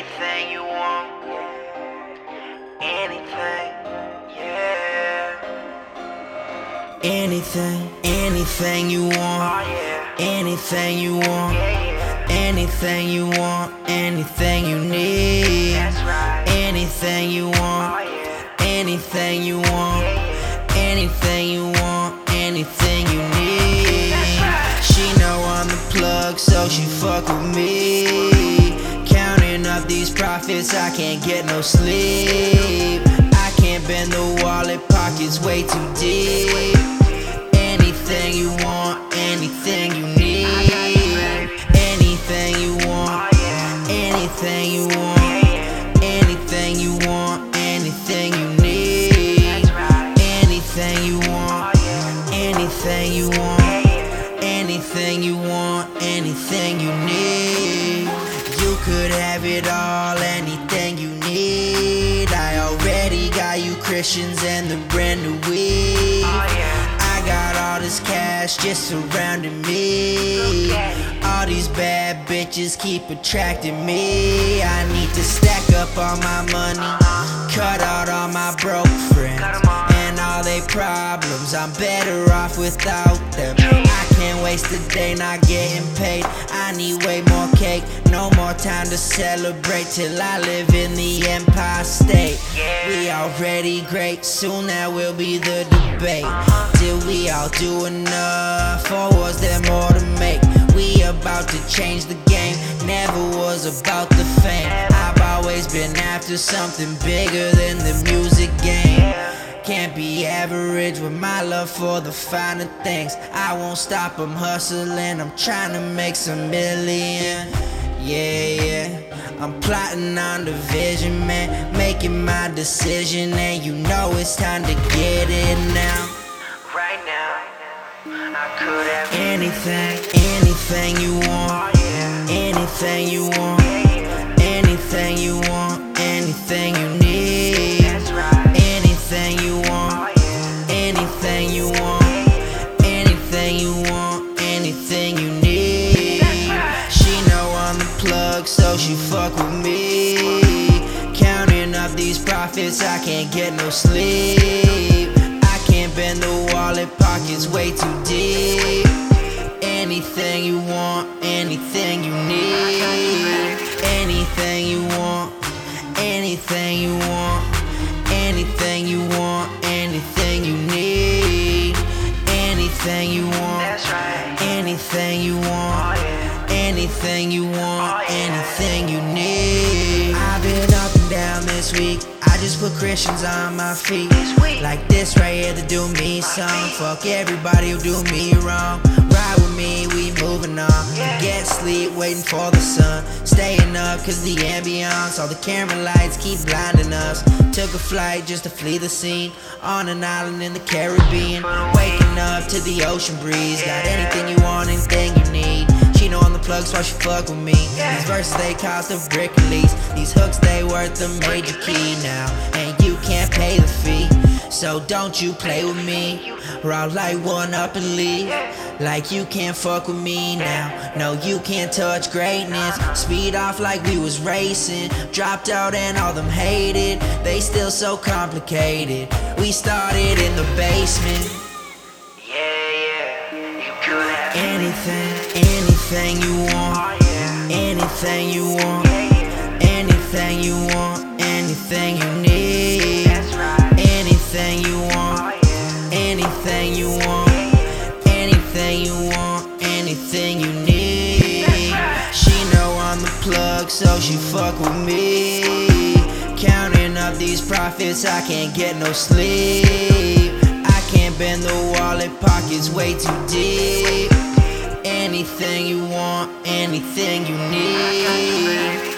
Anything you want. Anything. Yeah. Anything, anything you Oh want, yeah. anything you want, Yeah, yeah. anything you want, anything you need. Right. Anything you Oh want, yeah. anything you want, anything you want, anything you need. Right. She know I'm the plug, so she fuck with me. Up these profits, I can't get no sleep. I can't bend the wallet, pockets way too deep. Anything you want, anything you need. Anything you want, anything you want, anything you want, anything you need. Anything you want, anything you want. Anything you want, anything you need. Have it all, anything you need. I already got you Christians and the brand new weed. Oh yeah. I got all this cash just surrounding me. All these bad bitches keep attracting me. I need to stack up all my money, cut out all my broke friends and all they problems. I'm better off without them. Can't waste a day not getting paid. I need way more cake, no more time to celebrate till I live in the Empire State. We already great, soon that will be the debate. Till we all do enough, or was there more to make? We about to change the game, never was about the fame. I've always been after something bigger than the music game. Can't be average with my love for the finer things. I won't stop, I'm hustling, I'm trying to make some million. Yeah, yeah. I'm plotting on the vision, man. Making my decision, and you know it's time to get it now. Right now. I could have Anything, anything you want, anything you want, anything you want, anything you Anything you want, anything you want, anything you need. She know I'm the plug, so she fuck with me. Counting up these profits, I can't get no sleep. I can't bend the wallet, pockets way too deep. Anything you want, Oh, anything you need. I've been up and down this week. I just put Christians on my feet. Like this right here to do me some. Fuck everybody who do me wrong. Ride with me, we moving on. Get sleep, waiting for the sun. Staying up cause the ambiance, all the camera lights keep blinding us. Took a flight just to flee the scene. On an island in the Caribbean. Waking up to the ocean breeze. Got anything you want, anything you plug, so she fuck with me. These verses they cost a brick at least. These hooks they worth a major key now, and you can't pay the fee. So don't you play with me, or I'll one up and leave. Like you can't fuck with me now. No, you can't touch greatness. Speed off like we was racing. Dropped out and all them hated. They still so complicated. We started in the basement. Yeah, yeah. You could have Anything, anything you want. Oh. Anything you want, anything you want, anything you need. Anything you Oh want, anything you want, oh, anything you want, anything you need. She know I'm the plug, so she fuck with me. Counting up these profits, I can't get no sleep. I can't bend the wallet, pockets way too deep. Anything you want, anything you need.